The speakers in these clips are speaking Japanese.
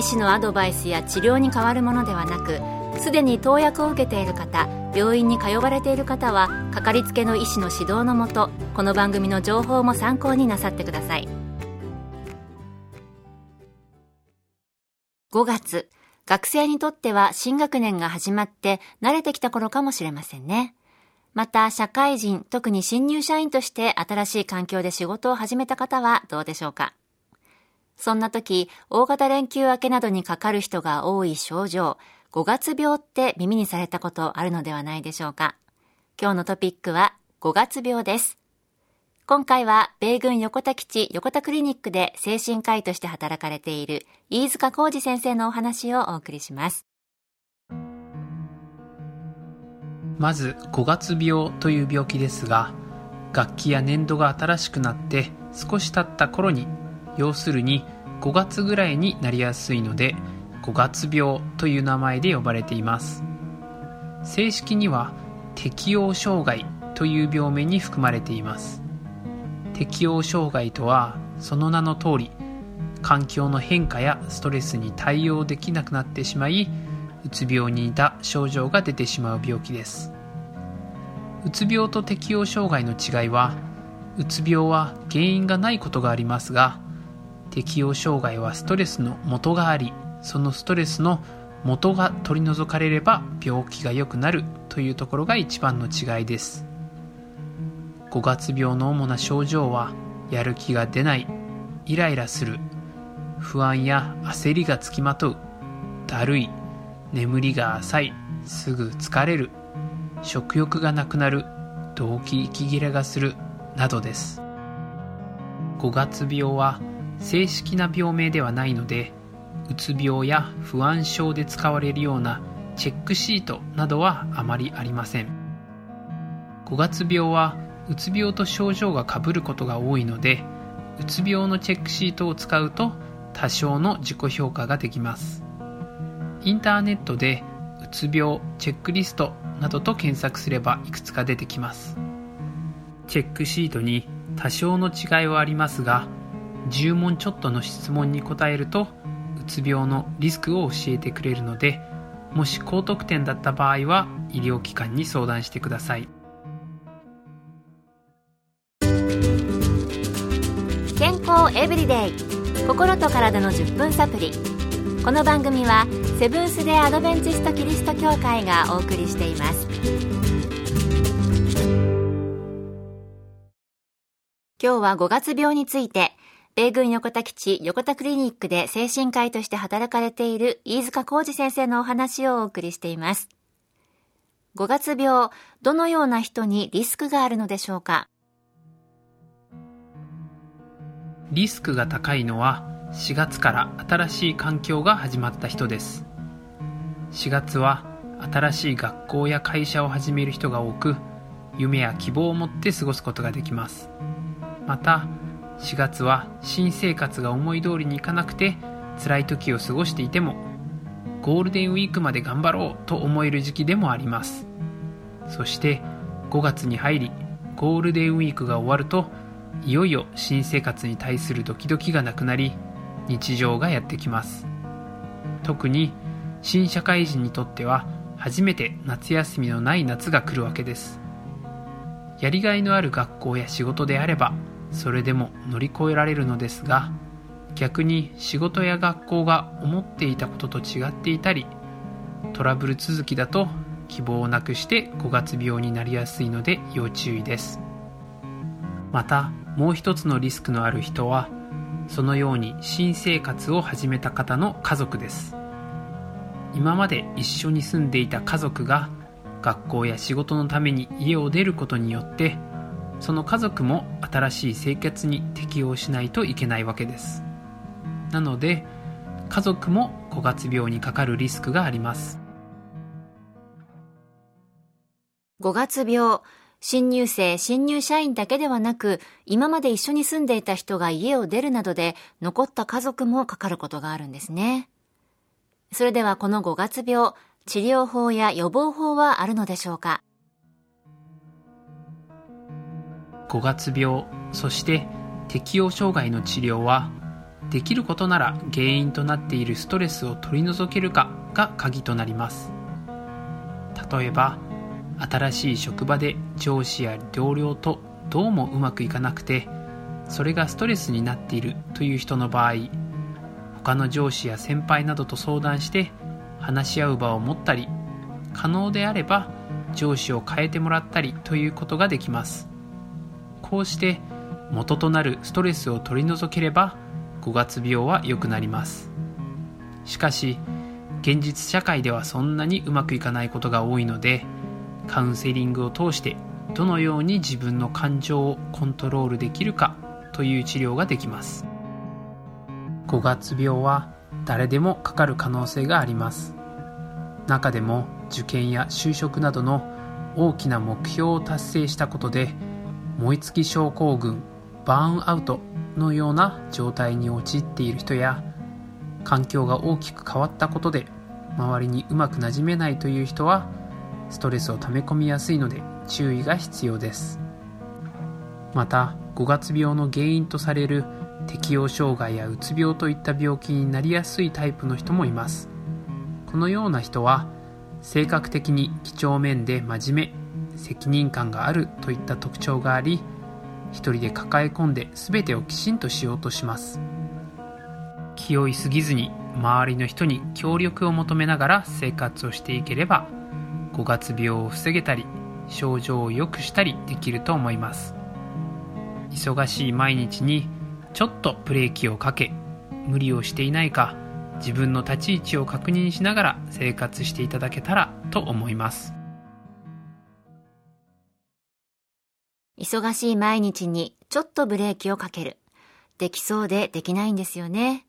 医師のアドバイスや治療に変わるものではなくすでに投薬を受けている方病院に通われている方はかかりつけの医師の指導のもとこの番組の情報も参考になさってください。5月学生にとっては新学年が始まって慣れてきた頃かもしれませんね。また社会人特に新入社員として新しい環境で仕事を始めた方はどうでしょうか？そんな時、大型連休明けなどにかかる人が多い症状、5月病って耳にされたことあるのではないでしょうか。今日のトピックは5月病です。今回は米軍横田基地横田クリニックで精神科医として働かれている飯塚浩二先生のお話をお送りします。まず5月病という病気ですが、楽器や年度が新しくなって少し経った頃に要するに5月ぐらいになりやすいので5月病という名前で呼ばれています。正式には適応障害という病名に含まれています。適応障害とはその名の通り環境の変化やストレスに対応できなくなってしまいうつ病に似た症状が出てしまう病気です。うつ病と適応障害の違いはうつ病は原因がないことがありますが適応障害はストレスの元がありそのストレスの元が取り除かれれば病気が良くなるというところが一番の違いです。5月病の主な症状はやる気が出ないイライラする不安や焦りがつきまとうだるい眠りが浅いすぐ疲れる食欲がなくなる動悸息切れがするなどです。5月病は正式な病名ではないのでうつ病や不安症で使われるようなチェックシートなどはあまりありません。5月病はうつ病と症状がかぶることが多いのでうつ病のチェックシートを使うと多少の自己評価ができます。インターネットでうつ病チェックリストなどと検索すればいくつか出てきます。チェックシートに多少の違いはありますが10問ちょっとの質問に答えるとうつ病のリスクを教えてくれるのでもし高得点だった場合は医療機関に相談してください。健康エブリデイ心と体の10分サプリ。この番組はセブンス・デ・アドベンチスト・キリスト教会がお送りしています。今日は5月病について米軍横田基地横田クリニックで精神科医として働かれている飯塚浩二先生のお話をお送りしています。5月病、どのような人にリスクがあるのでしょうか？リスクが高いのは4月から新しい環境が始まった人です。4月は新しい学校や会社を始める人が多く、夢や希望を持って過ごすことができます。また、4月は新生活が思い通りにいかなくて辛い時を過ごしていてもゴールデンウィークまで頑張ろうと思える時期でもあります。そして5月に入りゴールデンウィークが終わるといよいよ新生活に対するドキドキがなくなり日常がやってきます。特に新社会人にとっては初めて夏休みのない夏が来るわけです。やりがいのある学校や仕事であればそれでも乗り越えられるのですが逆に仕事や学校が思っていたことと違っていたりトラブル続きだと希望をなくして5月病になりやすいので要注意です。またもう一つのリスクのある人はそのように新生活を始めた方の家族です。今まで一緒に住んでいた家族が学校や仕事のために家を出ることによってその家族も新しい生活に適応しないといけないわけです。なので家族も5月病にかかるリスクがあります。5月病新入生、新入社員だけではなく、今まで一緒に住んでいた人が家を出るなどで、残った家族もかかることがあるんですね。それではこの5月病、治療法や予防法はあるのでしょうか？5月病、そして適応障害の治療は、できることなら原因となっているストレスを取り除けるかが鍵となります。例えば、新しい職場で上司や同僚とどうもうまくいかなくてそれがストレスになっているという人の場合他の上司や先輩などと相談して話し合う場を持ったり可能であれば上司を変えてもらったりということができますこうして元となるストレスを取り除ければ5月病は良くなります。しかし現実社会ではそんなにうまくいかないことが多いのでカウンセリングを通してどのように自分の感情をコントロールできるかという治療ができます。5月病は誰でもかかる可能性があります。中でも受験や就職などの大きな目標を達成したことで燃え尽き症候群バーンアウトのような状態に陥っている人や環境が大きく変わったことで周りにうまくなじめないという人はストレスを溜め込みやすいので注意が必要です。また5月病の原因とされる適応障害やうつ病といった病気になりやすいタイプの人もいます。このような人は性格的に几帳面で真面目責任感があるといった特徴があり一人で抱え込んで全てをきちんとしようとします。気負いすぎずに周りの人に協力を求めながら生活をしていければ5月病を防げたり症状を良くしたりできると思います。忙しい毎日にちょっとブレーキをかけ無理をしていないか自分の立ち位置を確認しながら生活していただけたらと思います。忙しい毎日にちょっとブレーキをかける。できそうでできないんですよね。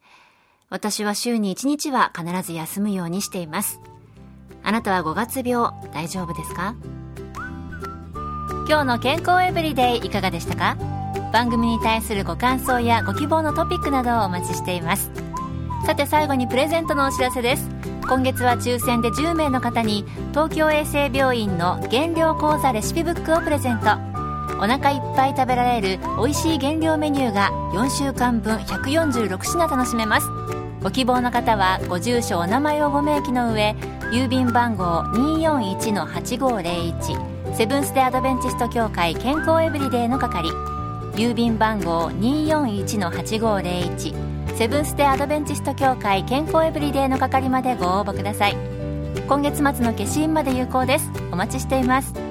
私は週に1日は必ず休むようにしています。あなたは5月病大丈夫ですか？今日の健康エブリデイいかがでしたか？番組に対するご感想やご希望のトピックなどをお待ちしています。さて最後にプレゼントのお知らせです。今月は抽選で10名の方に東京衛生病院の減量講座レシピブックをプレゼント。お腹いっぱい食べられる美味しい減量メニューが4週間分146品楽しめます。ご希望の方はご住所お名前をご明記の上郵便番号241-8501セブンス・デ・アドベンチスト協会健康エブリデイの係。郵便番号241-8501セブンス・デ・アドベンチスト協会健康エブリデイの係までご応募ください。今月末の消印まで有効です。お待ちしています。